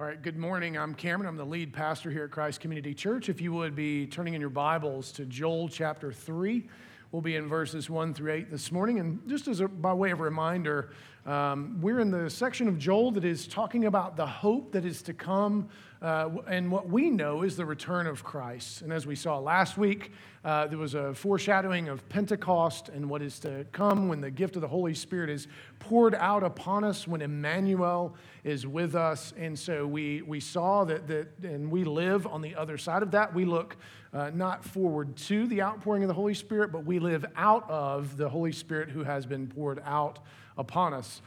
All right, good morning. I'm Cameron. I'm the lead pastor here at Christ Community Church. If you would be turning in your Bibles to Joel chapter 3, we'll be in verses 1 through 8 this morning. And just as a, by way of reminder, um, we're in the section of Joel that is talking about the hope that is to come uh, and what we know is the return of Christ. And as we saw last week, uh, there was a foreshadowing of Pentecost and what is to come when the gift of the Holy Spirit is poured out upon us, when Emmanuel is with us. And so we, we saw that, that, and we live on the other side of that. We look uh, not forward to the outpouring of the Holy Spirit, but we live out of the Holy Spirit who has been poured out upon us.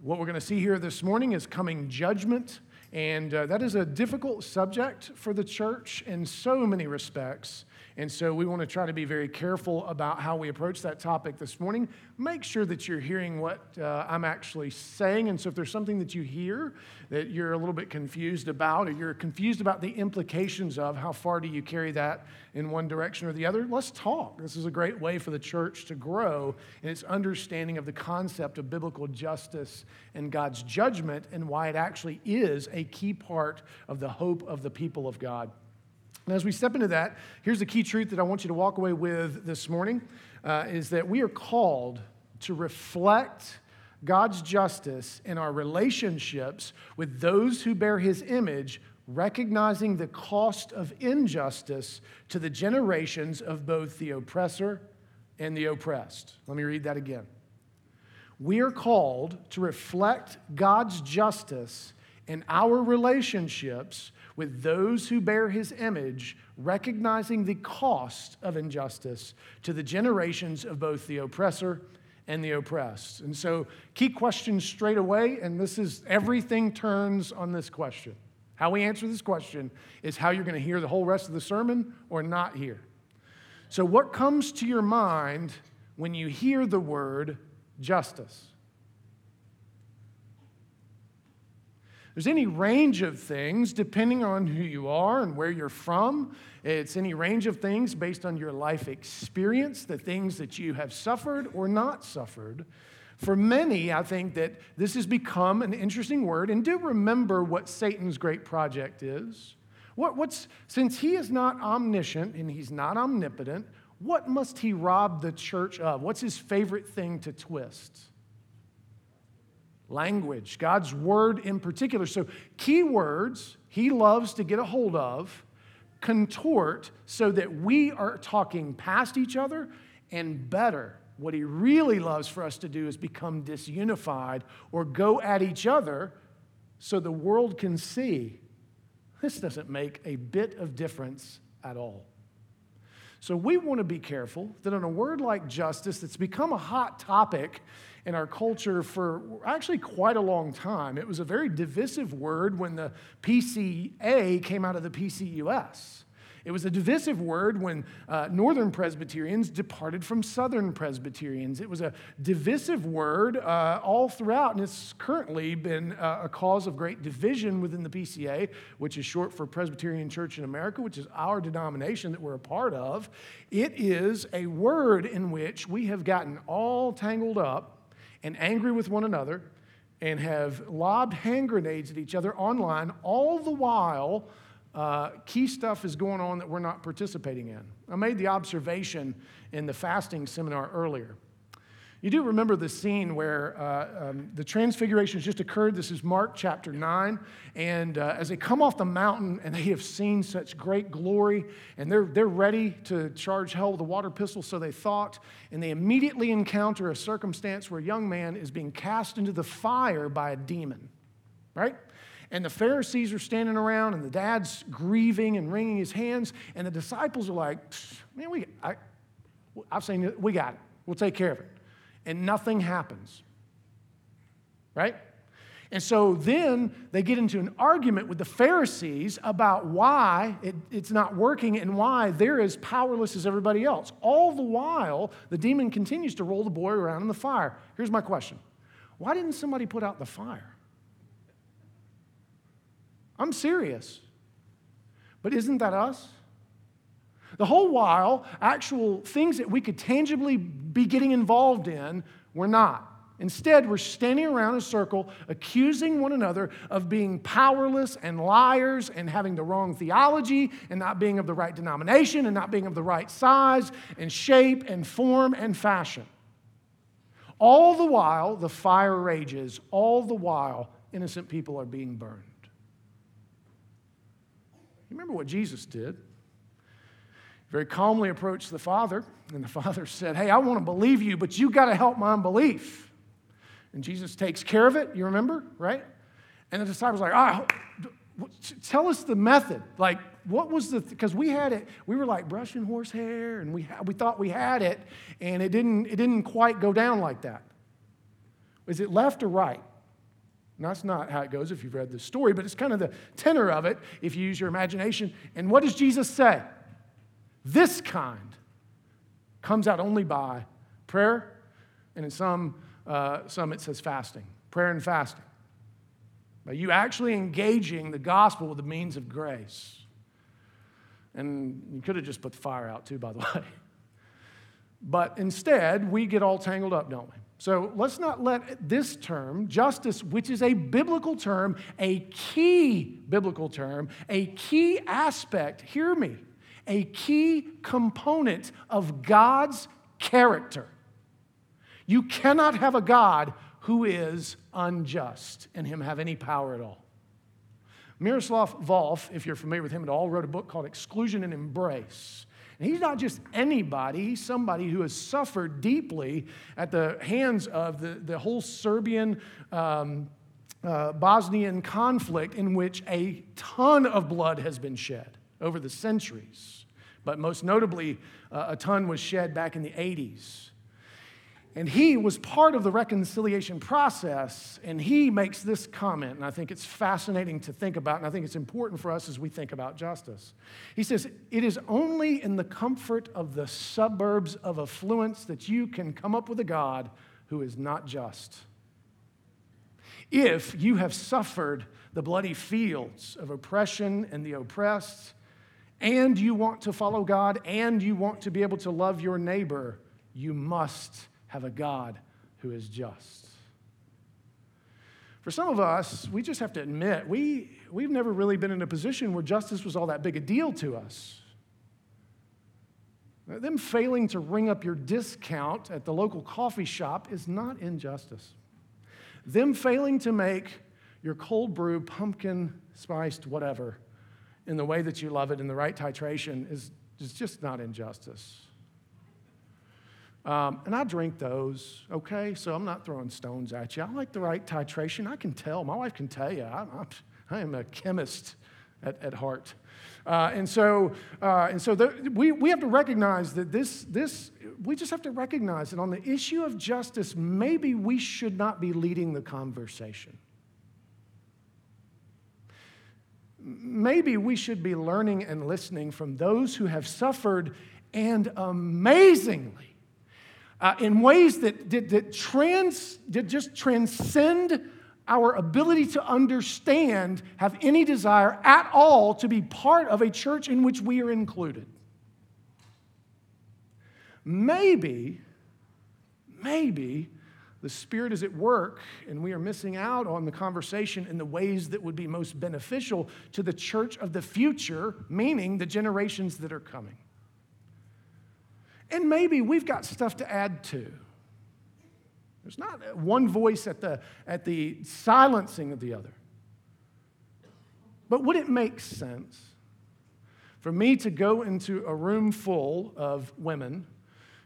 What we're going to see here this morning is coming judgment. And uh, that is a difficult subject for the church in so many respects. And so we want to try to be very careful about how we approach that topic this morning. Make sure that you're hearing what uh, I'm actually saying. And so if there's something that you hear that you're a little bit confused about, or you're confused about the implications of how far do you carry that in one direction or the other, let's talk. This is a great way for the church to grow in its understanding of the concept of biblical justice and God's judgment and why it actually is a key part of the hope of the people of God. And as we step into that, here's the key truth that I want you to walk away with this morning uh, is that we are called to reflect God's justice in our relationships with those who bear his image, recognizing the cost of injustice to the generations of both the oppressor and the oppressed. Let me read that again. We are called to reflect God's justice in our relationships with those who bear his image, recognizing the cost of injustice to the generations of both the oppressor and the oppressed. And so, key question straight away, and this is everything turns on this question. How we answer this question is how you're going to hear the whole rest of the sermon or not hear. So, what comes to your mind when you hear the word justice? There's any range of things depending on who you are and where you're from. It's any range of things based on your life experience, the things that you have suffered or not suffered. For many, I think that this has become an interesting word. And do remember what Satan's great project is. What, what's, since he is not omniscient and he's not omnipotent, what must he rob the church of? What's his favorite thing to twist? Language, God's word in particular. So, key words he loves to get a hold of contort so that we are talking past each other and better. What he really loves for us to do is become disunified or go at each other so the world can see this doesn't make a bit of difference at all. So we want to be careful that in a word like justice that's become a hot topic in our culture for actually quite a long time. It was a very divisive word when the PCA came out of the PCUS. It was a divisive word when uh, Northern Presbyterians departed from Southern Presbyterians. It was a divisive word uh, all throughout, and it's currently been uh, a cause of great division within the PCA, which is short for Presbyterian Church in America, which is our denomination that we're a part of. It is a word in which we have gotten all tangled up and angry with one another and have lobbed hand grenades at each other online, all the while uh, key stuff is going on that we're not participating in. I made the observation in the fasting seminar earlier. You do remember the scene where uh, um, the transfiguration has just occurred. This is Mark chapter 9. And uh, as they come off the mountain and they have seen such great glory, and they're, they're ready to charge hell with a water pistol, so they thought, and they immediately encounter a circumstance where a young man is being cast into the fire by a demon, right? And the Pharisees are standing around, and the dad's grieving and wringing his hands, and the disciples are like, man, we, I, I've seen it. we got it. We'll take care of it and nothing happens. Right? And so then they get into an argument with the Pharisees about why it, it's not working and why they're as powerless as everybody else. All the while, the demon continues to roll the boy around in the fire. Here's my question Why didn't somebody put out the fire? I'm serious. But isn't that us? The whole while, actual things that we could tangibly be getting involved in, we're not. Instead, we're standing around in a circle accusing one another of being powerless and liars and having the wrong theology and not being of the right denomination and not being of the right size and shape and form and fashion. All the while, the fire rages. All the while, innocent people are being burned. You remember what Jesus did? Very calmly approached the Father, and the Father said, Hey, I want to believe you, but you got to help my unbelief. And Jesus takes care of it, you remember, right? And the disciples are like, ah, tell us the method. Like, what was the, because we had it, we were like brushing horsehair and we, we thought we had it and it didn't, it didn't quite go down like that. Is it left or right? And that's not how it goes if you've read the story, but it's kind of the tenor of it if you use your imagination. And what does Jesus say? This kind comes out only by prayer and in some uh, some it says fasting, prayer and fasting. By you actually engaging the gospel with the means of grace. And you could have just put the fire out too, by the way. But instead, we get all tangled up, don't we? So let's not let this term, justice, which is a biblical term, a key biblical term, a key aspect, hear me, a key component of God's character. You cannot have a God who is unjust and him have any power at all. Miroslav Volf, if you're familiar with him at all, wrote a book called Exclusion and Embrace. And he's not just anybody, he's somebody who has suffered deeply at the hands of the, the whole Serbian um, uh, Bosnian conflict, in which a ton of blood has been shed over the centuries. But most notably, uh, a ton was shed back in the 80s. And he was part of the reconciliation process, and he makes this comment, and I think it's fascinating to think about, and I think it's important for us as we think about justice. He says, It is only in the comfort of the suburbs of affluence that you can come up with a God who is not just. If you have suffered the bloody fields of oppression and the oppressed, and you want to follow God, and you want to be able to love your neighbor, you must have a God who is just. For some of us, we just have to admit, we, we've never really been in a position where justice was all that big a deal to us. Them failing to ring up your discount at the local coffee shop is not injustice. Them failing to make your cold brew, pumpkin spiced whatever in the way that you love it in the right titration is, is just not injustice. Um, and I drink those, okay? So I'm not throwing stones at you. I like the right titration. I can tell. My wife can tell you. I'm, I'm I am a chemist at, at heart. Uh, and so, uh, and so the, we, we have to recognize that this, this, we just have to recognize that on the issue of justice, maybe we should not be leading the conversation. Maybe we should be learning and listening from those who have suffered and amazingly uh, in ways that, that, that, trans, that just transcend our ability to understand, have any desire at all to be part of a church in which we are included. Maybe, maybe the Spirit is at work and we are missing out on the conversation in the ways that would be most beneficial to the church of the future, meaning the generations that are coming. And maybe we've got stuff to add to. There's not one voice at the, at the silencing of the other. But would it make sense for me to go into a room full of women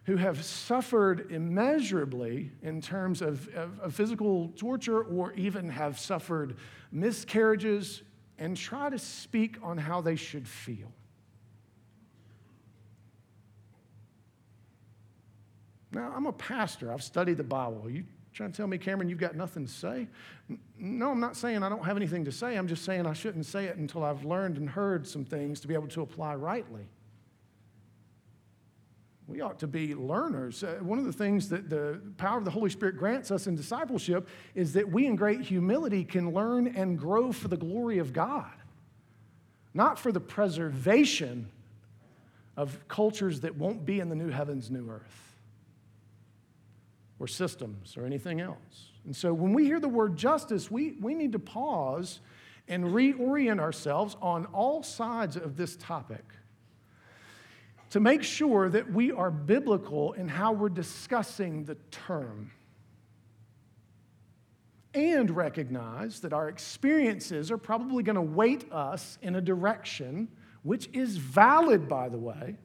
who have suffered immeasurably in terms of, of, of physical torture or even have suffered miscarriages and try to speak on how they should feel? Now, I'm a pastor. I've studied the Bible. Are you trying to tell me, Cameron, you've got nothing to say? No, I'm not saying I don't have anything to say. I'm just saying I shouldn't say it until I've learned and heard some things to be able to apply rightly. We ought to be learners. Uh, one of the things that the power of the Holy Spirit grants us in discipleship is that we, in great humility, can learn and grow for the glory of God, not for the preservation of cultures that won't be in the new heavens, new earth. or systems or anything else. And so when we hear the word justice, we, we need to pause and reorient ourselves on all sides of this topic to make sure that we are biblical in how we're discussing the term. And recognize that our experiences are probably going to weight us in a direction which is valid, by the way,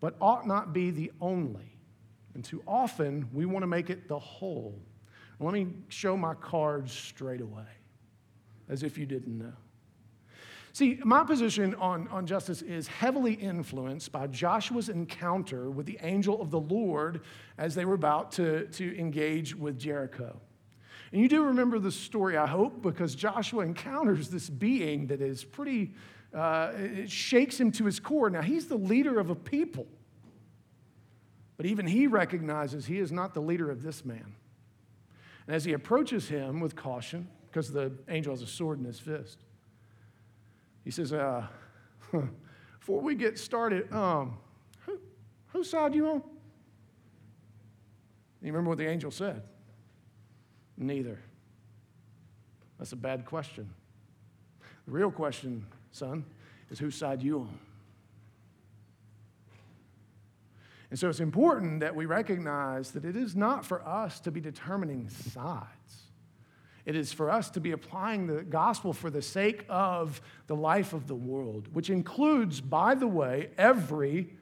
but ought not be the only. And too often, we want to make it the whole. Let me show my cards straight away, as if you didn't know. See, my position on, on justice is heavily influenced by Joshua's encounter with the angel of the Lord as they were about to, to engage with Jericho. And you do remember the story, I hope, because Joshua encounters this being that is pretty, uh, it shakes him to his core. Now, he's the leader of a people. But even he recognizes he is not the leader of this man. And as he approaches him with caution, because the angel has a sword in his fist, he says, uh, Before we get started, um, who, whose side you on? You remember what the angel said? Neither. That's a bad question. The real question, son, is whose side you on? And so it's important that we recognize that it is not for us to be determining sides. It is for us to be applying the gospel for the sake of the life of the world, which includes, by the way, every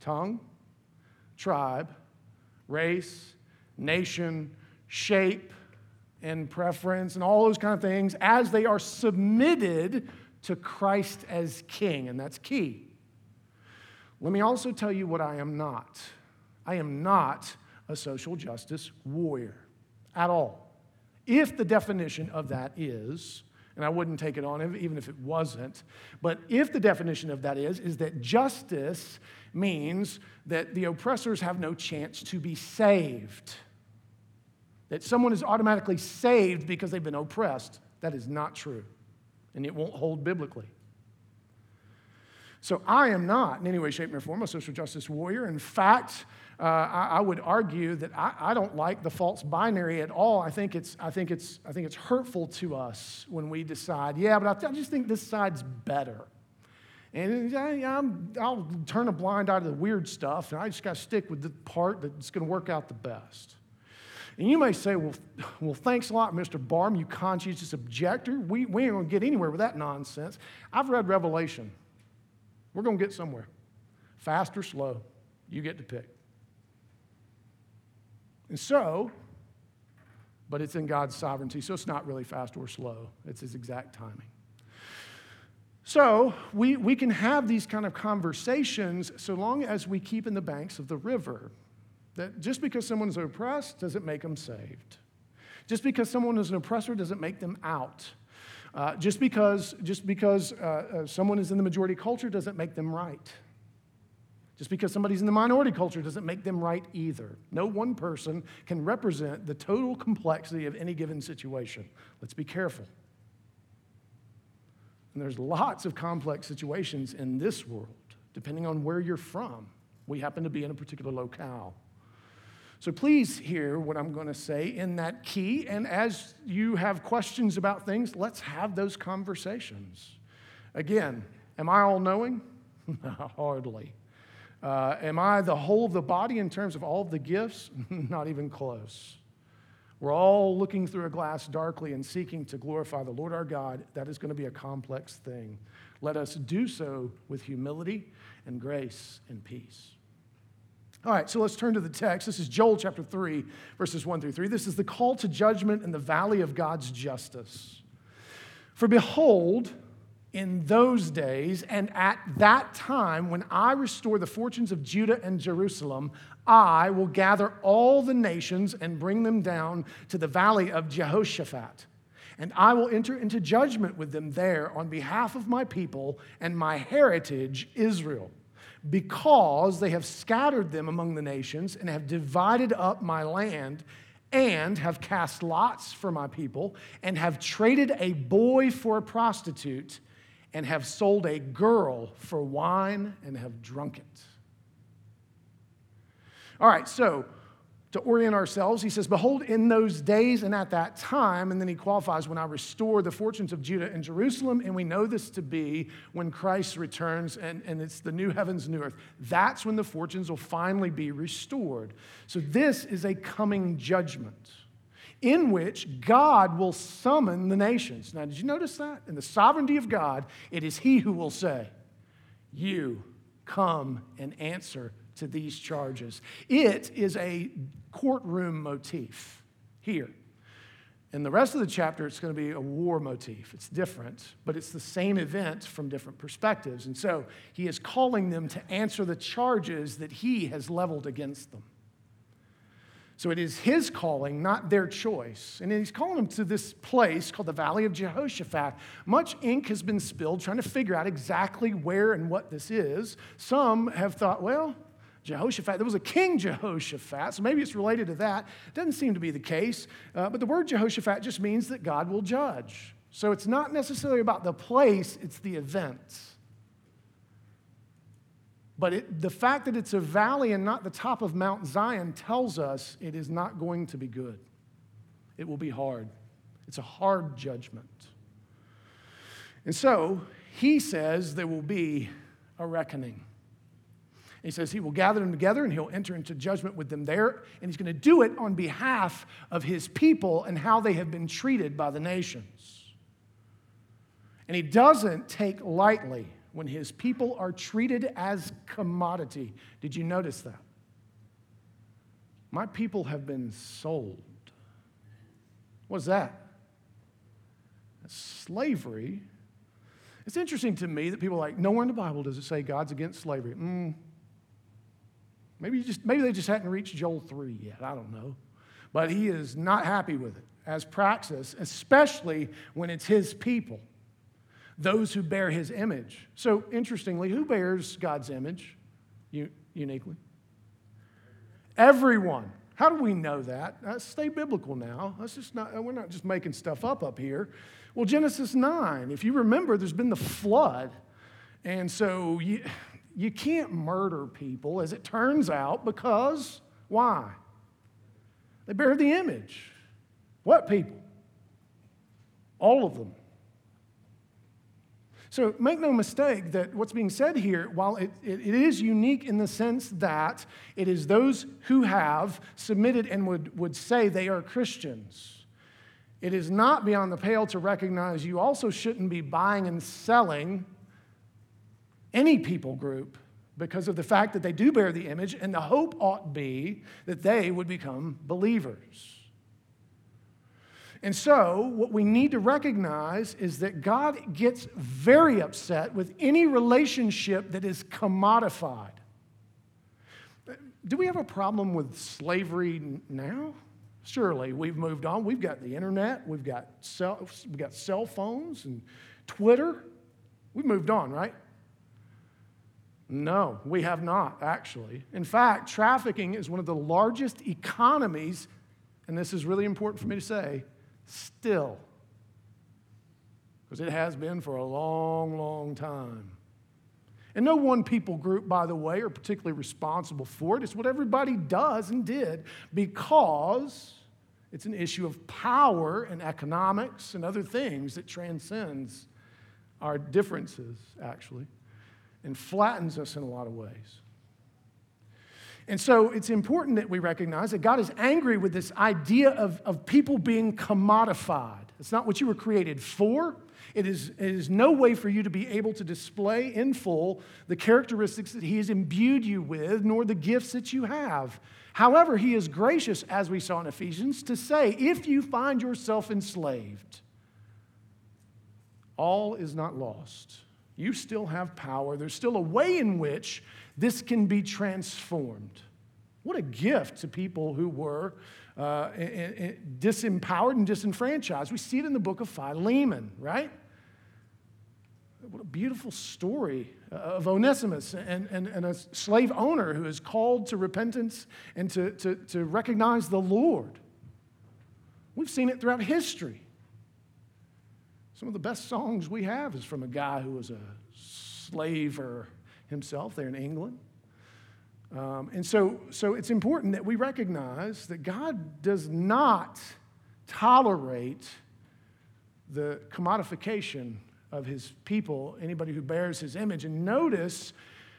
tongue, tribe, race, nation, shape, and preference, and all those kind of things as they are submitted to Christ as King. And that's key. Let me also tell you what I am not. I am not a social justice warrior at all. If the definition of that is, and I wouldn't take it on even if it wasn't, but if the definition of that is, is that justice means that the oppressors have no chance to be saved, that someone is automatically saved because they've been oppressed, that is not true, and it won't hold biblically. So I am not in any way, shape, or form a social justice warrior. In fact, uh, I, I, would argue that I, I, don't like the false binary at all. I think it's, I think it's, I think it's hurtful to us when we decide, yeah, but I, I just think this side's better. And I, will turn a blind eye to the weird stuff, and I just got to stick with the part that's going to work out the best. And you may say, well, well, thanks a lot, Mr. Barham, you conscientious objector. We, we ain't going to get anywhere with that nonsense. I've read Revelation. We're going to get somewhere. Fast or slow, you get to pick. And so, but it's in God's sovereignty, so it's not really fast or slow, it's His exact timing. So, we, we can have these kind of conversations so long as we keep in the banks of the river. That just because someone's oppressed doesn't make them saved. Just because someone is an oppressor doesn't make them out. Uh, just because, just because uh, uh, someone is in the majority culture doesn't make them right. Just because somebody's in the minority culture doesn't make them right either. No one person can represent the total complexity of any given situation. Let's be careful. And there's lots of complex situations in this world, depending on where you're from. We happen to be in a particular locale. So please hear what I'm going to say in that key. And as you have questions about things, let's have those conversations. Again, am I all knowing? Hardly. Uh, am I the whole of the body in terms of all of the gifts? Not even close. We're all looking through a glass darkly and seeking to glorify the Lord our God. That is going to be a complex thing. Let us do so with humility and grace and peace. All right, so let's turn to the text. This is Joel chapter 3, verses 1 through 3. This is the call to judgment in the valley of God's justice. For behold, in those days and at that time, when I restore the fortunes of Judah and Jerusalem, I will gather all the nations and bring them down to the valley of Jehoshaphat. And I will enter into judgment with them there on behalf of my people and my heritage, Israel because they have scattered them among the nations and have divided up my land and have cast lots for my people and have traded a boy for a prostitute and have sold a girl for wine and have drunk it. All right, so to orient ourselves, he says, Behold, in those days and at that time, and then he qualifies, when I restore the fortunes of Judah and Jerusalem, and we know this to be when Christ returns and, and it's the new heavens, new earth. That's when the fortunes will finally be restored. So this is a coming judgment in which God will summon the nations. Now, did you notice that? In the sovereignty of God, it is He who will say, You come and answer to these charges. It is a courtroom motif here. In the rest of the chapter, it's going to be a war motif. It's different, but it's the same event from different perspectives. And so he is calling them to answer the charges that he has leveled against them. So it is his calling, not their choice. And he's calling them to this place called the Valley of Jehoshaphat. Much ink has been spilled trying to figure out exactly where and what this is. Some have thought, well, Jehoshaphat. There was a king Jehoshaphat, so maybe it's related to that. Doesn't seem to be the case. Uh, but the word Jehoshaphat just means that God will judge. So it's not necessarily about the place, it's the event. But it, the fact that it's a valley and not the top of Mount Zion tells us it is not going to be good. It will be hard. It's a hard judgment. And so he says there will be a reckoning. He says he will gather them together and he'll enter into judgment with them there. And he's going to do it on behalf of his people and how they have been treated by the nations. And he doesn't take lightly when his people are treated as commodity. Did you notice that? My people have been sold. What's that? That's slavery. It's interesting to me that people are like, nowhere in the Bible does it say God's against slavery. Mm, Maybe, just, maybe they just hadn't reached Joel 3 yet. I don't know. But he is not happy with it as praxis, especially when it's his people, those who bear his image. So, interestingly, who bears God's image uniquely? Everyone. How do we know that? Let's stay biblical now. Let's just not, uh, we're not just making stuff up up here. Well, Genesis 9, if you remember, there's been the flood. And so you, you can't murder people, as it turns out, because why? They bear the image. What people? All of them. So make no mistake that what's being said here, while it, it, is unique in the sense that it is those who have submitted and would, would say they are Christians, it is not beyond the pale to recognize you also shouldn't be buying and selling any people group because of the fact that they do bear the image, and the hope ought be that they would become believers. And so, what we need to recognize is that God gets very upset with any relationship that is commodified. Do we have a problem with slavery now? Surely we've moved on. We've got the internet, we've got cell, we've got cell phones and Twitter. We've moved on, right? No, we have not, actually. In fact, trafficking is one of the largest economies, and this is really important for me to say, still. Because it has been for a long, long time. And no one people group, by the way, are particularly responsible for it. It's what everybody does and did because it's an issue of power and economics and other things that transcends our differences, actually and flattens us in a lot of ways. And so it's important that we recognize that God is angry with this idea of, of people being commodified. It's not what you were created for. It is, it is no way for you to be able to display in full the characteristics that He has imbued you with, nor the gifts that you have. However, He is gracious, as we saw in Ephesians, to say if you find yourself enslaved, all is not lost. You still have power. There's still a way in which this can be transformed. What a gift to people who were uh, disempowered and disenfranchised. We see it in the book of Philemon, right? What a beautiful story of Onesimus and, and, and a slave owner who is called to repentance and to, to, to recognize the Lord. We've seen it throughout history. Some of the best songs we have is from a guy who was a slaver himself there in England. Um, and so, so it's important that we recognize that God does not tolerate the commodification of his people, anybody who bears his image. And notice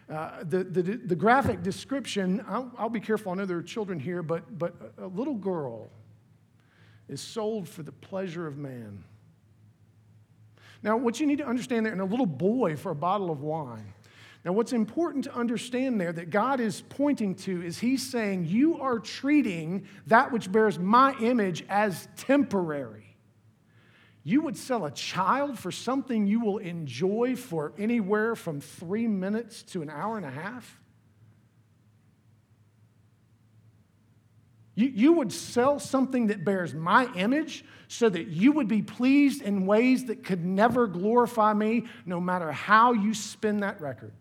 uh, the, the, the, graphic description. I'll, I'll, be careful, I know there are children here, but, but a little girl is sold for the pleasure of man. Now, what you need to understand there, and a little boy for a bottle of wine. Now, what's important to understand there that God is pointing to is He's saying, You are treating that which bears my image as temporary. You would sell a child for something you will enjoy for anywhere from three minutes to an hour and a half? You, you would sell something that bears my image so that you would be pleased in ways that could never glorify me, no matter how you spin that record.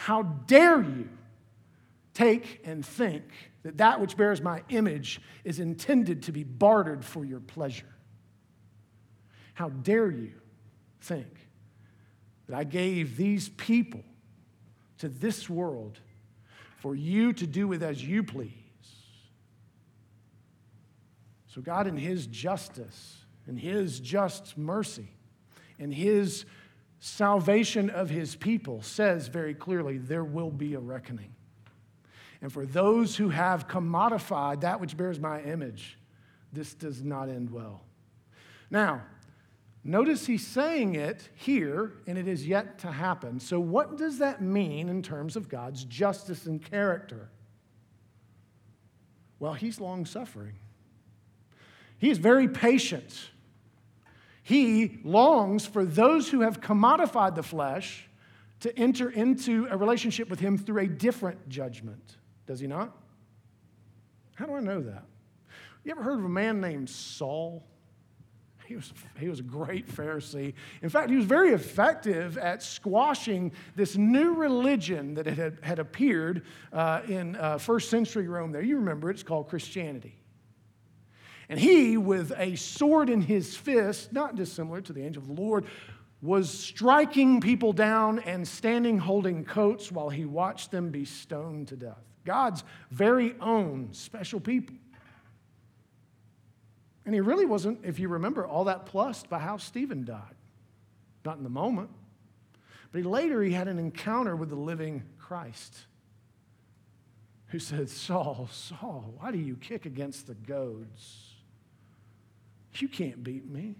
How dare you take and think that that which bears my image is intended to be bartered for your pleasure? How dare you think that I gave these people to this world for you to do with as you please? So, God, in His justice and His just mercy and His salvation of His people, says very clearly there will be a reckoning. And for those who have commodified that which bears my image, this does not end well. Now, Notice he's saying it here, and it is yet to happen. So, what does that mean in terms of God's justice and character? Well, he's long suffering, he is very patient. He longs for those who have commodified the flesh to enter into a relationship with him through a different judgment. Does he not? How do I know that? You ever heard of a man named Saul? He was, he was a great Pharisee. In fact, he was very effective at squashing this new religion that had, had appeared uh, in uh, first century Rome there. You remember it, it's called Christianity. And he, with a sword in his fist, not dissimilar to the angel of the Lord, was striking people down and standing holding coats while he watched them be stoned to death. God's very own special people. And he really wasn't, if you remember, all that plussed by how Stephen died. Not in the moment. But later he had an encounter with the living Christ who said, Saul, Saul, why do you kick against the goads? You can't beat me.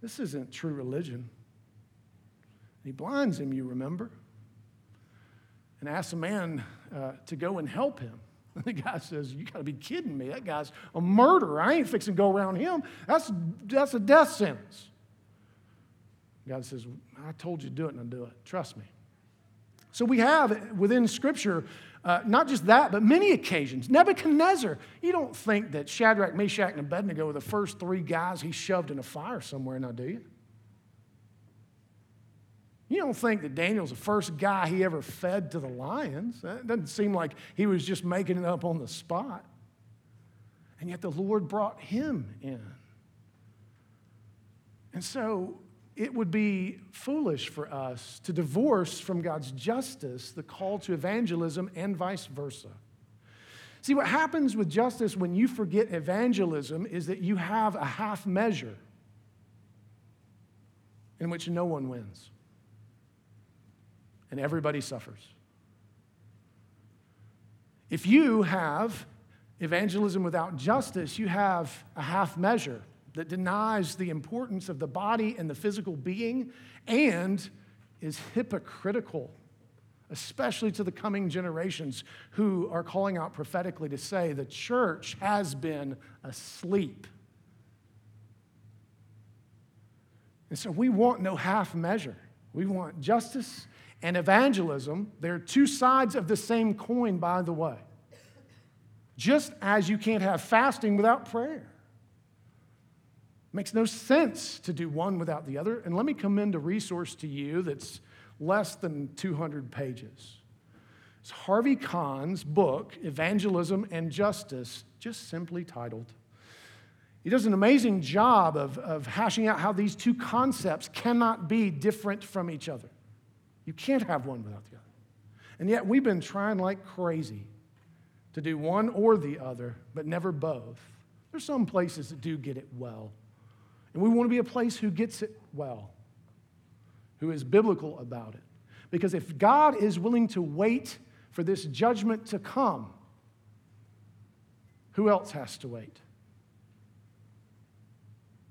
This isn't true religion. He blinds him, you remember, and asks a man uh, to go and help him. And the guy says, You got to be kidding me. That guy's a murderer. I ain't fixing to go around him. That's, that's a death sentence. God says, I told you to do it and I'll do it. Trust me. So we have within Scripture uh, not just that, but many occasions. Nebuchadnezzar, you don't think that Shadrach, Meshach, and Abednego were the first three guys he shoved in a fire somewhere now, do you? You don't think that Daniel's the first guy he ever fed to the lions. It doesn't seem like he was just making it up on the spot. And yet the Lord brought him in. And so it would be foolish for us to divorce from God's justice the call to evangelism and vice versa. See, what happens with justice when you forget evangelism is that you have a half measure in which no one wins and everybody suffers. If you have evangelism without justice, you have a half measure that denies the importance of the body and the physical being and is hypocritical, especially to the coming generations who are calling out prophetically to say the church has been asleep. And so we want no half measure. We want justice and evangelism, they're two sides of the same coin, by the way. Just as you can't have fasting without prayer. Makes no sense to do one without the other. And let me commend a resource to you that's less than 200 pages. It's Harvie Conn's book, Evangelism and Justice, just simply titled. He does an amazing job of, of hashing out how these two concepts cannot be different from each other. You can't have one without the other. And yet we've been trying like crazy to do one or the other, but never both. There's some places that do get it well. And we want to be a place who gets it well, who is biblical about it. Because if God is willing to wait for this judgment to come, who else has to wait?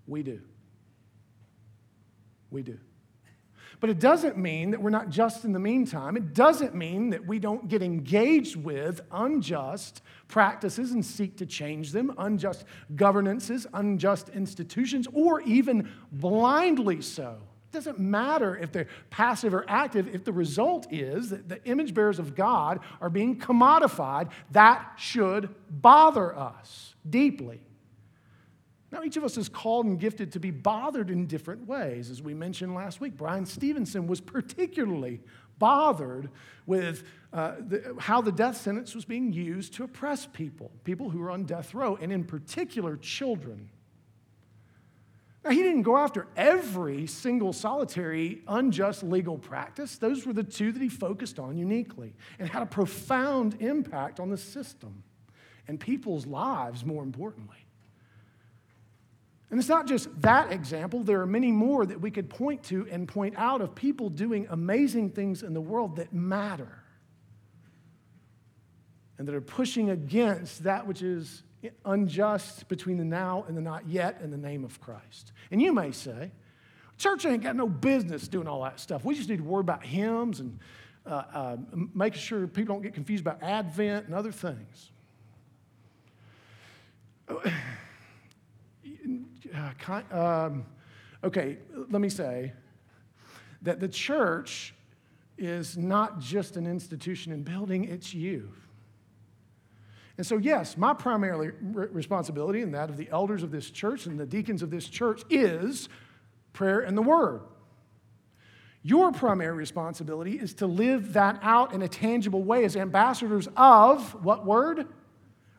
We do. We do. But it doesn't mean that we're not just in the meantime. It doesn't mean that we don't get engaged with unjust practices and seek to change them, unjust governances, unjust institutions, or even blindly so. It doesn't matter if they're passive or active, if the result is that the image bearers of God are being commodified, that should bother us deeply. Now, each of us is called and gifted to be bothered in different ways. As we mentioned last week, Bryan Stevenson was particularly bothered with uh, the, how the death sentence was being used to oppress people, people who were on death row, and in particular, children. Now, he didn't go after every single solitary unjust legal practice. Those were the two that he focused on uniquely and had a profound impact on the system and people's lives, more importantly. And it's not just that example, there are many more that we could point to and point out of people doing amazing things in the world that matter and that are pushing against that which is unjust between the now and the not yet in the name of Christ. And you may say, church ain't got no business doing all that stuff. We just need to worry about hymns and uh, uh, making sure people don't get confused about Advent and other things. um, okay, let me say that the church is not just an institution and building, it's you. And so, yes, my primary responsibility and that of the elders of this church and the deacons of this church is prayer and the word. Your primary responsibility is to live that out in a tangible way as ambassadors of what word?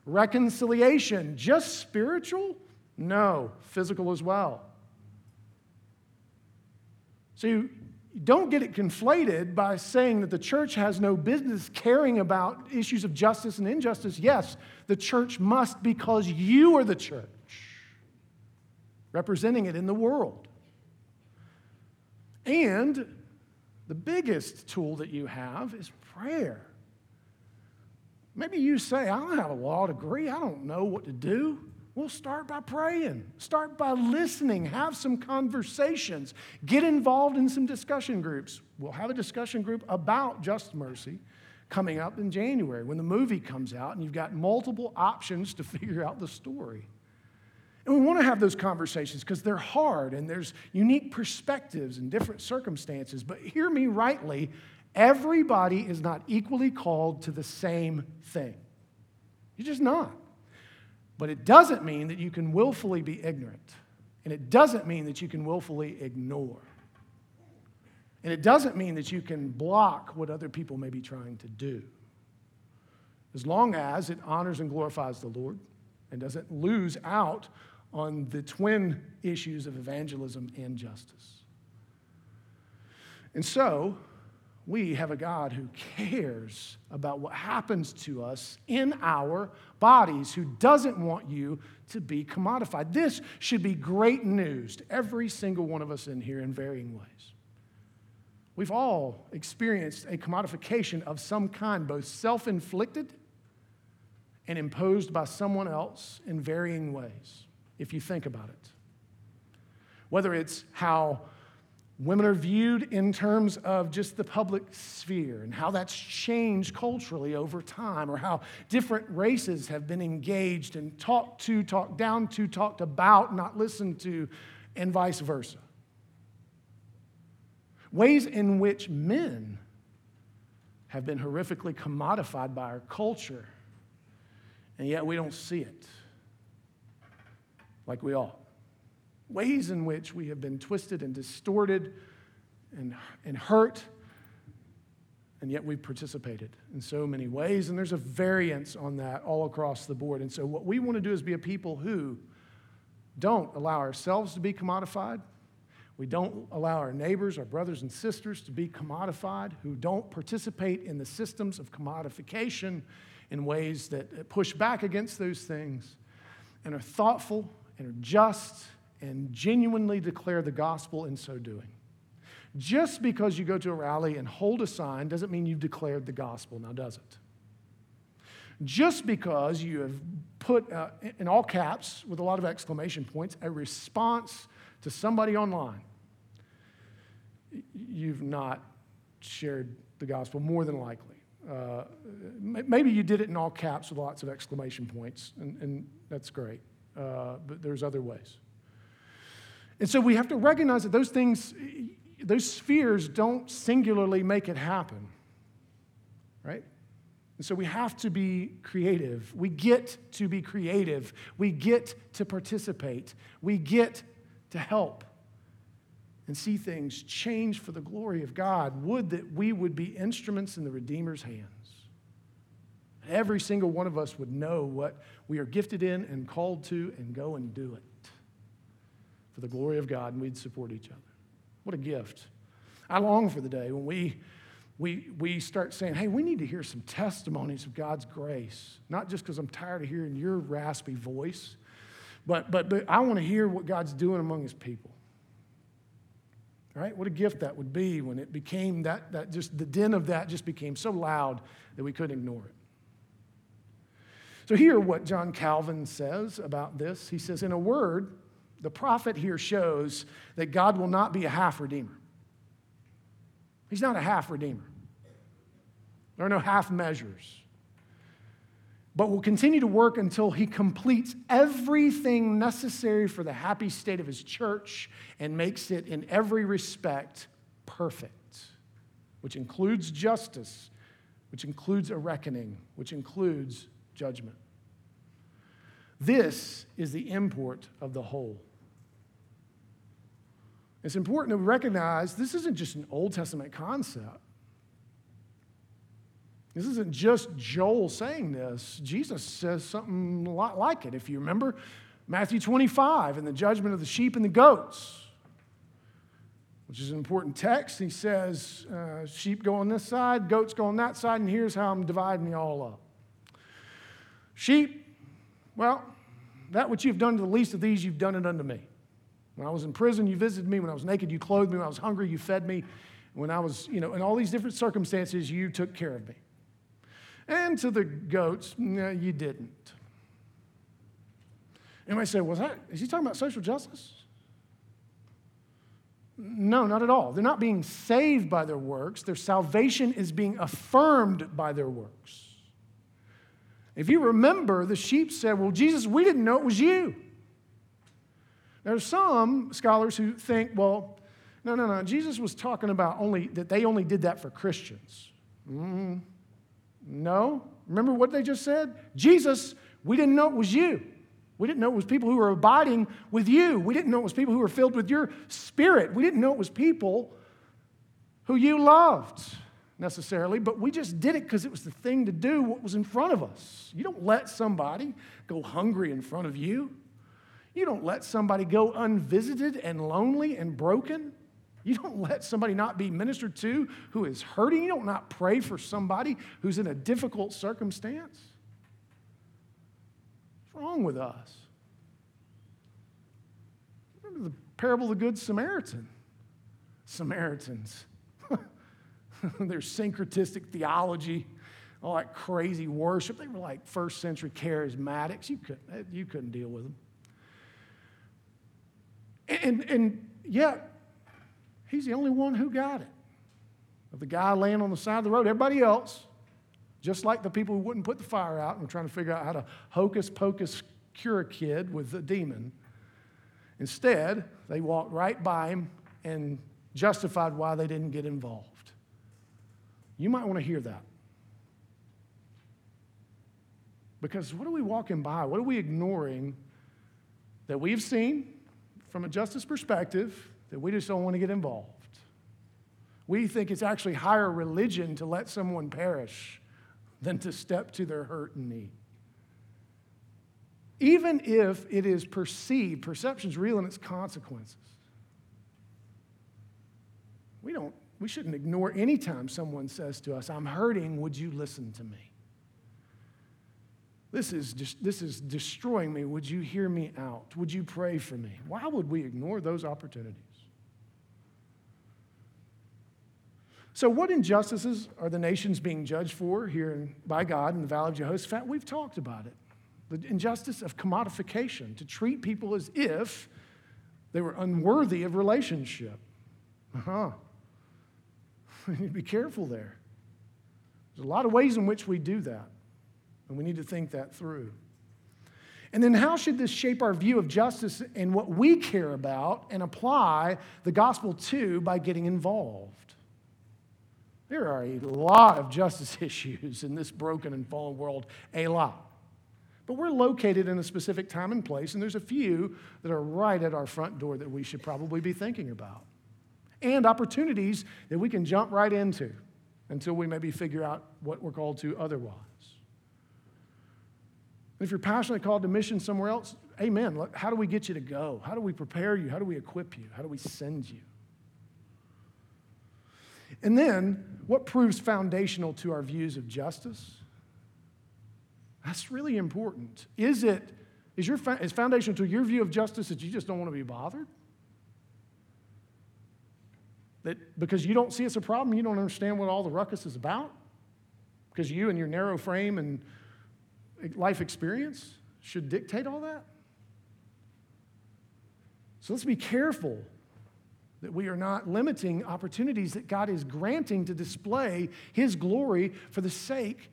Reconciliation. Just spiritual? No, physical as well. So you don't get it conflated by saying that the church has no business caring about issues of justice and injustice. Yes, the church must because you are the church, representing it in the world. And the biggest tool that you have is prayer. Maybe you say, I don't have a law degree, I don't know what to do. Well, start by praying. Start by listening. Have some conversations. Get involved in some discussion groups. We'll have a discussion group about just mercy coming up in January when the movie comes out and you've got multiple options to figure out the story. And we want to have those conversations because they're hard and there's unique perspectives and different circumstances. But hear me rightly everybody is not equally called to the same thing. You're just not. But it doesn't mean that you can willfully be ignorant. And it doesn't mean that you can willfully ignore. And it doesn't mean that you can block what other people may be trying to do. As long as it honors and glorifies the Lord and doesn't lose out on the twin issues of evangelism and justice. And so, we have a God who cares about what happens to us in our bodies, who doesn't want you to be commodified. This should be great news to every single one of us in here in varying ways. We've all experienced a commodification of some kind, both self inflicted and imposed by someone else in varying ways, if you think about it. Whether it's how Women are viewed in terms of just the public sphere and how that's changed culturally over time, or how different races have been engaged and talked to, talked down to, talked about, not listened to, and vice versa. Ways in which men have been horrifically commodified by our culture, and yet we don't see it like we ought ways in which we have been twisted and distorted and, and hurt, and yet we've participated in so many ways. And there's a variance on that all across the board. And so, what we want to do is be a people who don't allow ourselves to be commodified. We don't allow our neighbors, our brothers and sisters to be commodified, who don't participate in the systems of commodification in ways that push back against those things and are thoughtful and are just and genuinely declare the gospel in so doing. Just because you go to a rally and hold a sign doesn't mean you've declared the gospel, now does it? Just because you have put, uh, in all caps, with a lot of exclamation points, a response to somebody online, you've not shared the gospel, more than likely. Uh, maybe you did it in all caps with lots of exclamation points, and, and that's great, uh, but there's other ways. And so we have to recognize that those things, those spheres don't singularly make it happen, right? And so we have to be creative. We get to be creative. We get to participate. We get to help and see things change for the glory of God. Would that we would be instruments in the Redeemer's hands. Every single one of us would know what we are gifted in and called to and go and do it for the glory of God, and we'd support each other. What a gift. I long for the day when we, we, we start saying, hey, we need to hear some testimonies of God's grace, not just because I'm tired of hearing your raspy voice, but, but, but I want to hear what God's doing among his people. Right? What a gift that would be when it became that, that just the din of that just became so loud that we couldn't ignore it. So, hear what John Calvin says about this. He says, In a word, the prophet here shows that God will not be a half redeemer. He's not a half redeemer. There are no half measures. But will continue to work until he completes everything necessary for the happy state of his church and makes it in every respect perfect, which includes justice, which includes a reckoning, which includes judgment. This is the import of the whole. It's important to recognize this isn't just an Old Testament concept. This isn't just Joel saying this. Jesus says something a lot like it. If you remember Matthew 25 and the judgment of the sheep and the goats, which is an important text. He says, uh, Sheep go on this side, goats go on that side, and here's how I'm dividing you all up. Sheep, well, that which you've done to the least of these, you've done it unto me. When I was in prison, you visited me. When I was naked, you clothed me. When I was hungry, you fed me. When I was, you know, in all these different circumstances, you took care of me. And to the goats, no, you didn't. And I say, was that, is he talking about social justice? No, not at all. They're not being saved by their works. Their salvation is being affirmed by their works. If you remember, the sheep said, Well, Jesus, we didn't know it was you. There are some scholars who think, well, no, no, no. Jesus was talking about only that they only did that for Christians. Mm, no. Remember what they just said? Jesus, we didn't know it was you. We didn't know it was people who were abiding with you. We didn't know it was people who were filled with your spirit. We didn't know it was people who you loved necessarily, but we just did it because it was the thing to do, what was in front of us. You don't let somebody go hungry in front of you. You don't let somebody go unvisited and lonely and broken. You don't let somebody not be ministered to who is hurting. You don't not pray for somebody who's in a difficult circumstance. What's wrong with us? Remember the parable of the Good Samaritan? Samaritans. Their syncretistic theology, all that crazy worship. They were like first century charismatics. You couldn't, you couldn't deal with them. And, and yet, he's the only one who got it. Of the guy laying on the side of the road, everybody else, just like the people who wouldn't put the fire out and were trying to figure out how to hocus pocus cure a kid with a demon. Instead, they walked right by him and justified why they didn't get involved. You might want to hear that. Because what are we walking by? What are we ignoring that we've seen, from a justice perspective that we just don't want to get involved. We think it's actually higher religion to let someone perish than to step to their hurt and need. Even if it is perceived, perception's real in its consequences. We don't we shouldn't ignore any time someone says to us, I'm hurting, would you listen to me? This is, just, this is destroying me. Would you hear me out? Would you pray for me? Why would we ignore those opportunities? So, what injustices are the nations being judged for here by God in the Valley of Jehoshaphat? We've talked about it. The injustice of commodification, to treat people as if they were unworthy of relationship. Uh huh. We need to be careful there. There's a lot of ways in which we do that, and we need to think that through. And then, how should this shape our view of justice and what we care about and apply the gospel to by getting involved? There are a lot of justice issues in this broken and fallen world, a lot. But we're located in a specific time and place, and there's a few that are right at our front door that we should probably be thinking about and opportunities that we can jump right into until we maybe figure out what we're called to otherwise. And if you're passionately called to mission somewhere else, amen. How do we get you to go? How do we prepare you? How do we equip you? How do we send you? And then, what proves foundational to our views of justice? That's really important. Is it is your is foundational to your view of justice that you just don't want to be bothered? That because you don't see it's a problem, you don't understand what all the ruckus is about? Because you and your narrow frame and life experience should dictate all that? So let's be careful that we are not limiting opportunities that God is granting to display His glory for the sake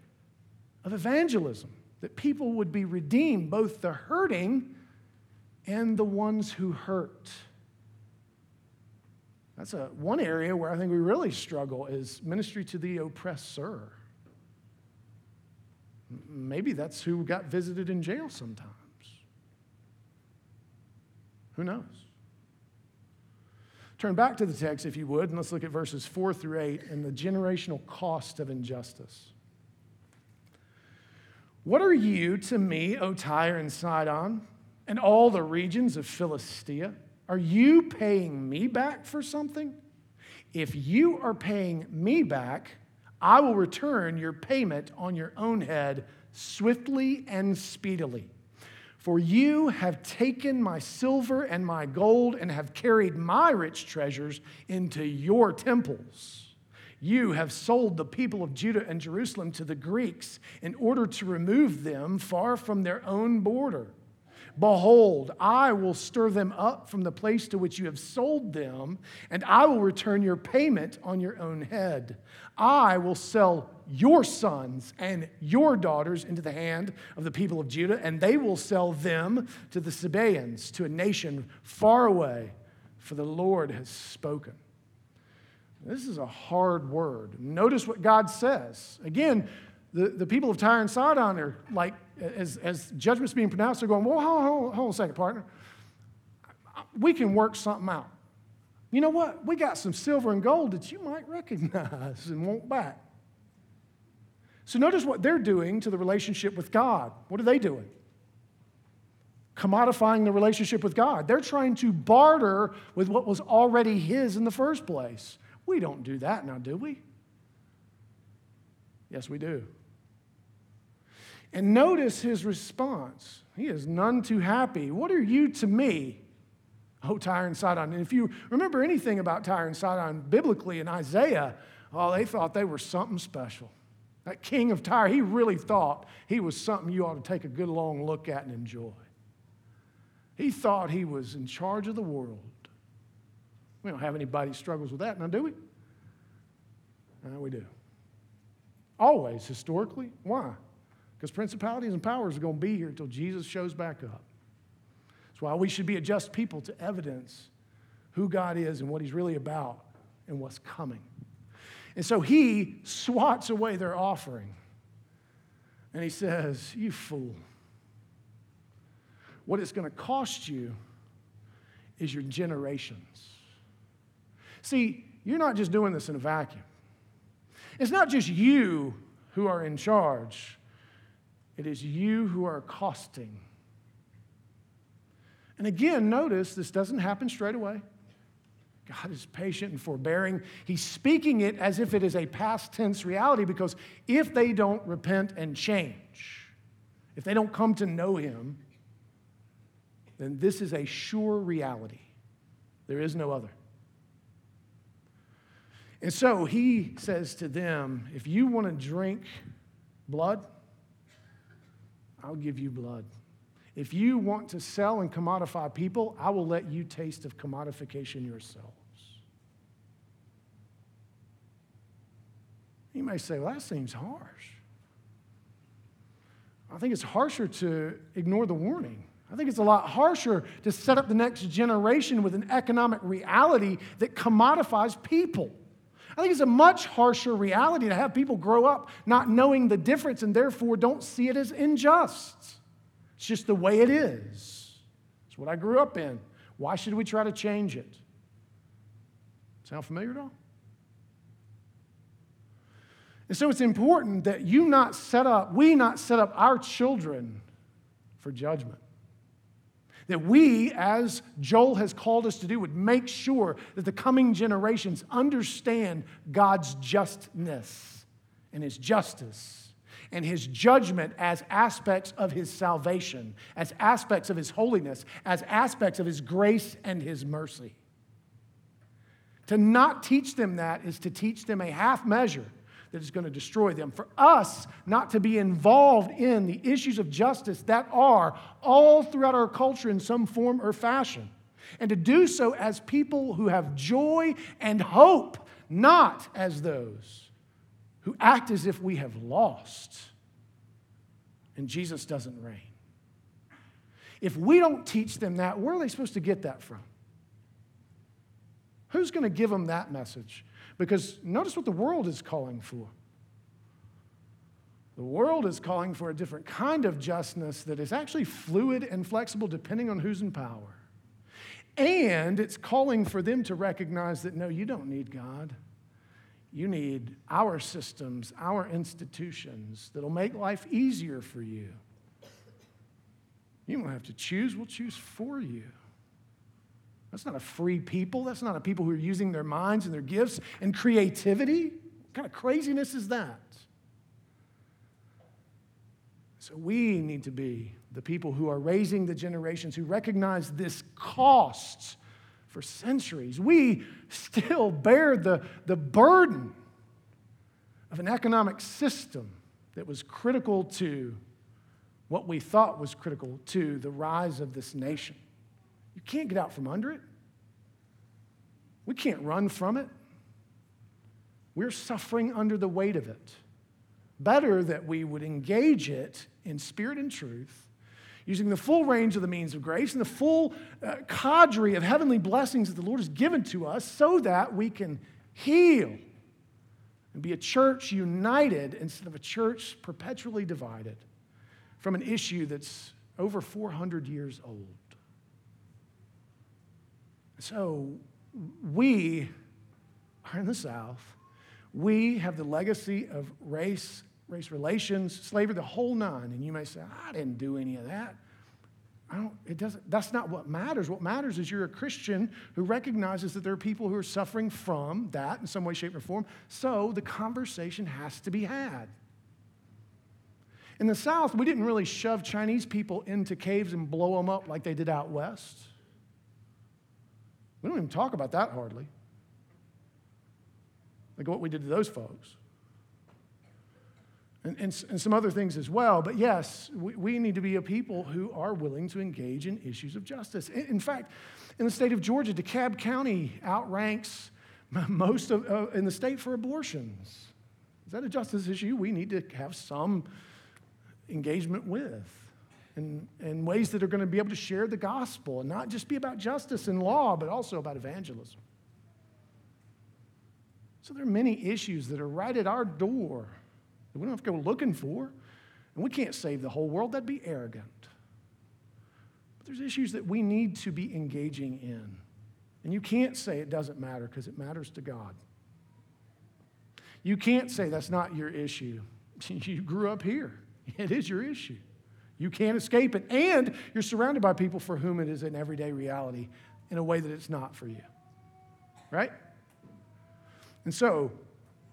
of evangelism, that people would be redeemed, both the hurting and the ones who hurt. That's a, one area where I think we really struggle is ministry to the oppressor. Maybe that's who got visited in jail sometimes. Who knows? Turn back to the text, if you would, and let's look at verses 4 through 8 and the generational cost of injustice. What are you to me, O Tyre and Sidon, and all the regions of Philistia? Are you paying me back for something? If you are paying me back, I will return your payment on your own head swiftly and speedily. For you have taken my silver and my gold and have carried my rich treasures into your temples. You have sold the people of Judah and Jerusalem to the Greeks in order to remove them far from their own border. Behold, I will stir them up from the place to which you have sold them, and I will return your payment on your own head. I will sell your sons and your daughters into the hand of the people of Judah, and they will sell them to the Sabaeans, to a nation far away, for the Lord has spoken. This is a hard word. Notice what God says. Again, the, the people of Tyre and Sidon are like, as, as judgment's being pronounced, they're going, well, hold, hold, hold a second, partner. We can work something out. You know what? We got some silver and gold that you might recognize and want back. So notice what they're doing to the relationship with God. What are they doing? Commodifying the relationship with God. They're trying to barter with what was already His in the first place. We don't do that now, do we? Yes, we do. And notice his response. He is none too happy. What are you to me, O Tyre and Sidon? And if you remember anything about Tyre and Sidon biblically in Isaiah, oh, they thought they were something special. That king of Tyre, he really thought he was something you ought to take a good long look at and enjoy. He thought he was in charge of the world. We don't have anybody struggles with that now, do we? No, we do. Always, historically. Why? Because principalities and powers are going to be here until Jesus shows back up. That's why we should be a just people to evidence who God is and what He's really about and what's coming. And so He swats away their offering and He says, You fool. What it's going to cost you is your generations. See, you're not just doing this in a vacuum. It's not just you who are in charge, it is you who are costing. And again, notice this doesn't happen straight away. God is patient and forbearing. He's speaking it as if it is a past tense reality because if they don't repent and change, if they don't come to know Him, then this is a sure reality. There is no other. And so he says to them, If you want to drink blood, I'll give you blood. If you want to sell and commodify people, I will let you taste of commodification yourselves. You may say, well, that seems harsh. I think it's harsher to ignore the warning. I think it's a lot harsher to set up the next generation with an economic reality that commodifies people. I think it's a much harsher reality to have people grow up not knowing the difference and therefore don't see it as unjust. It's just the way it is. It's what I grew up in. Why should we try to change it? Sound familiar at all? And so it's important that you not set up, we not set up our children for judgment. That we, as Joel has called us to do, would make sure that the coming generations understand God's justness and his justice and his judgment as aspects of his salvation, as aspects of his holiness, as aspects of his grace and his mercy. To not teach them that is to teach them a half measure that is going to destroy them. For us not to be involved in the issues of justice that are all throughout our culture in some form or fashion, and to do so as people who have joy and hope, not as those who act as if we have lost and Jesus doesn't reign. If we don't teach them that, where are they supposed to get that from? Who's going to give them that message? Because notice what the world is calling for. The world is calling for a different kind of justness that is actually fluid and flexible depending on who's in power. And it's calling for them to recognize that no, you don't need God. You need our systems, our institutions that'll make life easier for you. You don't have to choose, we'll choose for you. That's not a free people. That's not a people who are using their minds and their gifts and creativity. What kind of craziness is that? So we need to be the people who are raising the generations who recognize this costs for centuries. We still bear the, the burden of an economic system that was critical to what we thought was critical to the rise of this nation. You can't get out from under it. We can't run from it. We're suffering under the weight of it. Better that we would engage it in spirit and truth, using the full range of the means of grace and the full uh, cadre of heavenly blessings that the Lord has given to us so that we can heal and be a church united instead of a church perpetually divided from an issue that's over 400 years old. So we are in the South. We have the legacy of race, race relations, slavery, the whole nine. And you may say, I didn't do any of that. I don't, it doesn't, that's not what matters. What matters is you're a Christian who recognizes that there are people who are suffering from that in some way, shape, or form. So the conversation has to be had. In the South, we didn't really shove Chinese people into caves and blow them up like they did out west. We don't even talk about that hardly. Like what we did to those folks. And, and, and some other things as well. But yes, we, we, need to be a people who are willing to engage in issues of justice. In, in fact, in the state of Georgia, DeKalb County outranks most of uh, in the state for abortions. Is that a justice issue we need to have some engagement with? In, ways that are going to be able to share the gospel and not just be about justice and law, but also about evangelism. So there are many issues that are right at our door that we don't have to go looking for. And we can't save the whole world, that'd be arrogant. But there's issues that we need to be engaging in. And you can't say it doesn't matter because it matters to God. You can't say that's not your issue. You grew up here, it is your issue. You can't escape it. And you're surrounded by people for whom it is an everyday reality in a way that it's not for you. right? And so,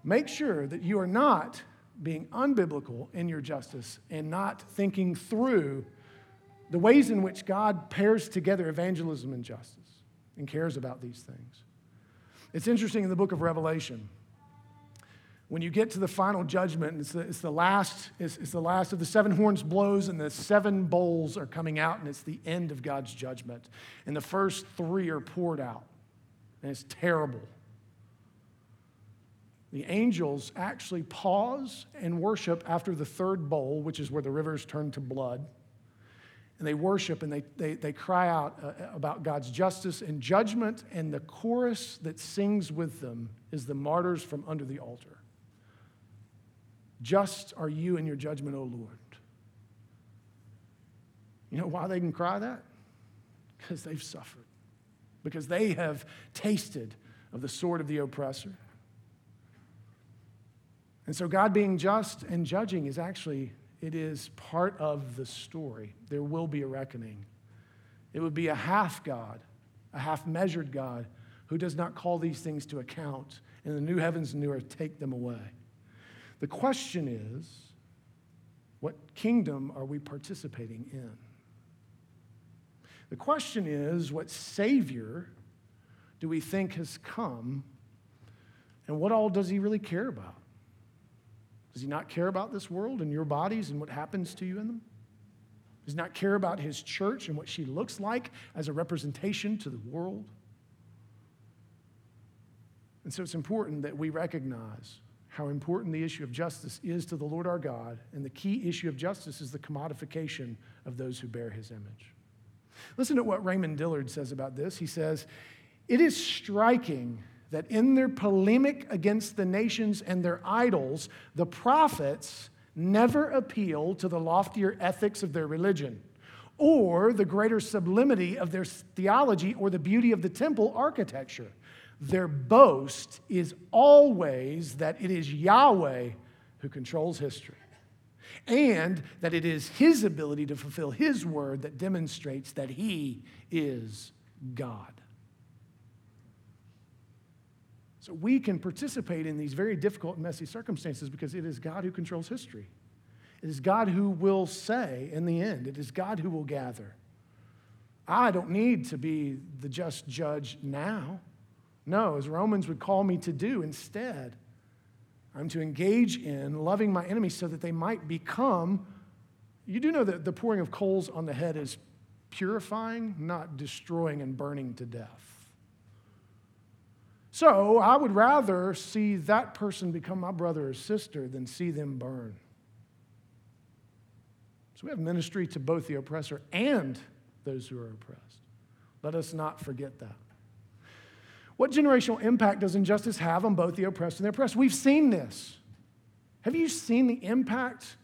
make sure that you are not being unbiblical in your justice and not thinking through the ways in which God pairs together evangelism and justice and cares about these things. It's interesting in the book of Revelation. When you get to the final judgment, it's the, it's the last, it's, it's the last of the seven horns blows, and the seven bowls are coming out, and it's the end of God's judgment. And the first three are poured out, and it's terrible. The angels actually pause and worship after the third bowl, which is where the rivers turn to blood and they worship and they, they, they cry out uh, about God's justice and judgment, and the chorus that sings with them is the martyrs from under the altar. Just are you in your judgment, O Lord. You know why they can cry that? Because they've suffered, because they have tasted of the sword of the oppressor. And so, God being just and judging is actually it is part of the story. There will be a reckoning. It would be a half God, a half measured God who does not call these things to account in the new heavens and new earth take them away. The question is what kingdom are we participating in? The question is what Savior do we think has come and what all does he really care about? Does he not care about this world and your bodies and what happens to you in them? Does he not care about his church and what she looks like as a representation to the world? And so it's important that we recognize how important the issue of justice is to the Lord our God, and the key issue of justice is the commodification of those who bear his image. Listen to what Raymond Dillard says about this. He says, It is striking that in their polemic against the nations and their idols, the prophets never appeal to the loftier ethics of their religion or the greater sublimity of their theology or the beauty of the temple architecture. Their boast is always that it is Yahweh who controls history and that it is his ability to fulfill his word that demonstrates that he is God. So we can participate in these very difficult and messy circumstances because it is God who controls history. It is God who will say in the end, it is God who will gather. I don't need to be the just judge now. No, as Romans would call me to do instead, I'm to engage in loving my enemies so that they might become. You do know that the pouring of coals on the head is purifying, not destroying and burning to death. So I would rather see that person become my brother or sister than see them burn. So we have ministry to both the oppressor and those who are oppressed. Let us not forget that. What generational impact does injustice have on both the oppressed and the oppressed? We've seen this. Have you seen the impact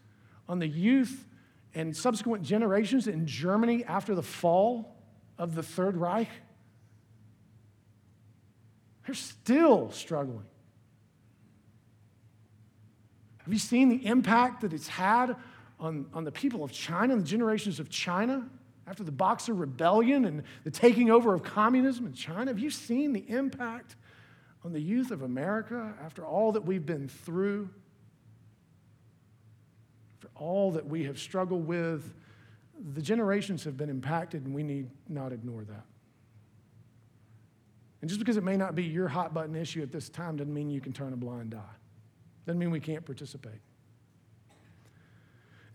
on the youth and subsequent generations in Germany after the fall of the Third Reich? They're still struggling. Have you seen the impact that it's had on, on the people of China and the generations of China after the Boxer Rebellion and the taking over of communism in China? Have you seen the impact on the youth of America after all that we've been through? For all that we have struggled with, the generations have been impacted, and we need not ignore that. And just because it may not be your hot button issue at this time doesn't mean you can turn a blind eye. Doesn't mean we can't participate.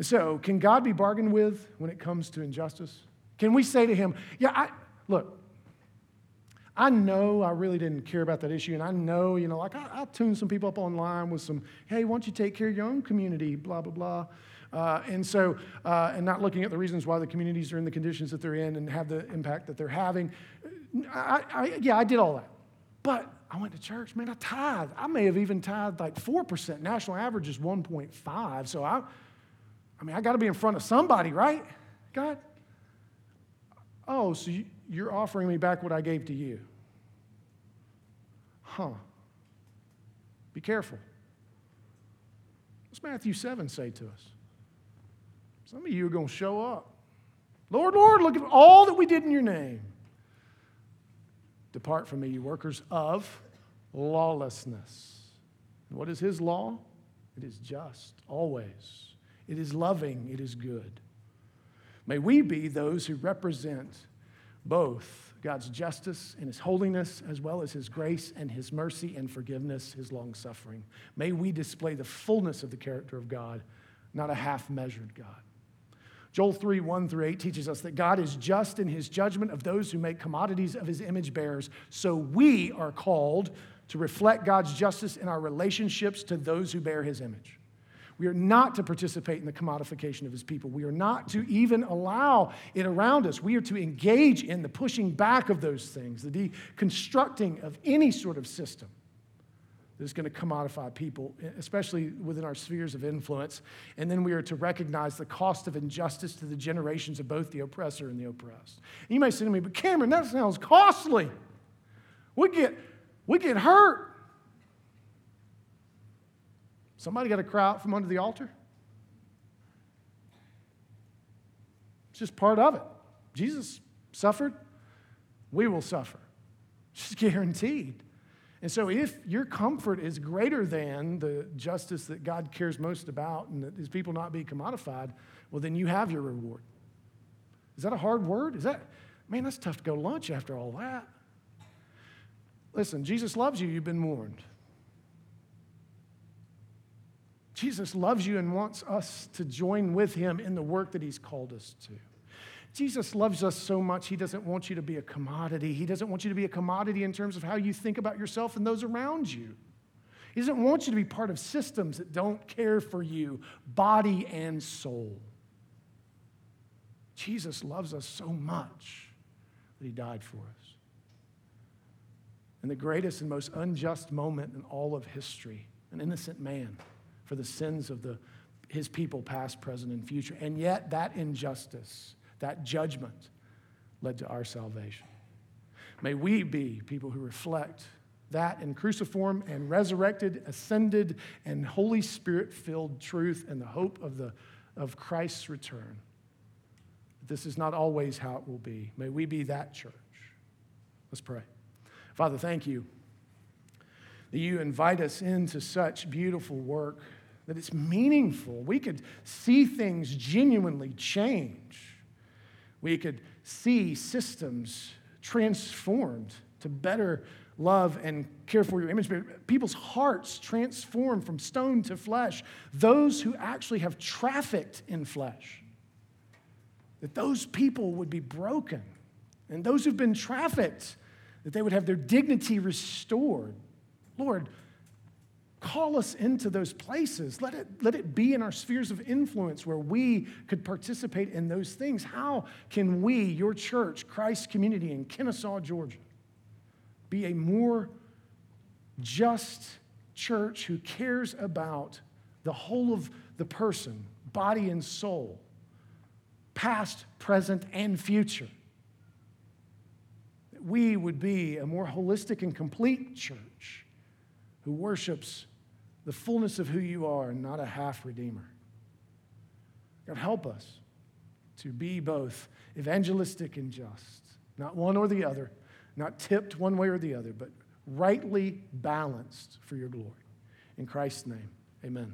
So, can God be bargained with when it comes to injustice? Can we say to him, Yeah, I, look, I know I really didn't care about that issue, and I know, you know, like I, will tune some people up online with some, hey, why don't you take care of your own community, blah, blah, blah. Uh, and so, uh, and not looking at the reasons why the communities are in the conditions that they're in and have the impact that they're having. I, I, yeah, I did all that. But I went to church, man, I tithe. I may have even tithed like 4%. National average is 1.5. So I, I mean, I got to be in front of somebody, right? God? Oh, so you're offering me back what I gave to you. Huh. Be careful. What's Matthew 7 say to us? Some of you are going to show up. Lord, Lord, look at all that we did in your name. Depart from me, you workers of lawlessness. What is his law? It is just, always. It is loving, it is good. May we be those who represent both God's justice and his holiness, as well as his grace and his mercy and forgiveness, his long suffering. May we display the fullness of the character of God, not a half measured God. Joel 3 1 through 8 teaches us that God is just in his judgment of those who make commodities of his image bearers. So we are called to reflect God's justice in our relationships to those who bear his image. We are not to participate in the commodification of his people. We are not to even allow it around us. We are to engage in the pushing back of those things, the deconstructing of any sort of system that is going to commodify people, especially within our spheres of influence. And then we are to recognize the cost of injustice to the generations of both the oppressor and the oppressed. And you may say to me, but Cameron, that sounds costly. We get, we get hurt. Somebody got to cry out from under the altar. It's just part of it. Jesus suffered, we will suffer. It's guaranteed. And so, if your comfort is greater than the justice that God cares most about and that people not be commodified, well, then you have your reward. Is that a hard word? Is that, man, that's tough to go lunch after all that. Listen, Jesus loves you, you've been warned. Jesus loves you and wants us to join with him in the work that he's called us to. Jesus loves us so much, he doesn't want you to be a commodity. He doesn't want you to be a commodity in terms of how you think about yourself and those around you. He doesn't want you to be part of systems that don't care for you, body and soul. Jesus loves us so much that he died for us. In the greatest and most unjust moment in all of history, an innocent man for the sins of the, his people, past, present, and future. And yet, that injustice, that judgment, led to our salvation. May we be people who reflect that in cruciform and resurrected, ascended, and Holy Spirit filled truth and the hope of, the, of Christ's return. This is not always how it will be. May we be that church. Let's pray. Father, thank you that you invite us into such beautiful work that it's meaningful. We could see things genuinely change. We could see systems transformed to better love and care for your image. People's hearts transformed from stone to flesh. Those who actually have trafficked in flesh, that those people would be broken. And those who've been trafficked, that they would have their dignity restored. Lord, Call us into those places. Let it, let it be in our spheres of influence where we could participate in those things. How can we, your church, Christ Community in Kennesaw, Georgia, be a more just church who cares about the whole of the person, body and soul, past, present, and future? That we would be a more holistic and complete church who worships the fullness of who you are and not a half redeemer. God, help us to be both evangelistic and just, not one or the other, not tipped one way or the other, but rightly balanced for your glory. In Christ's name, amen.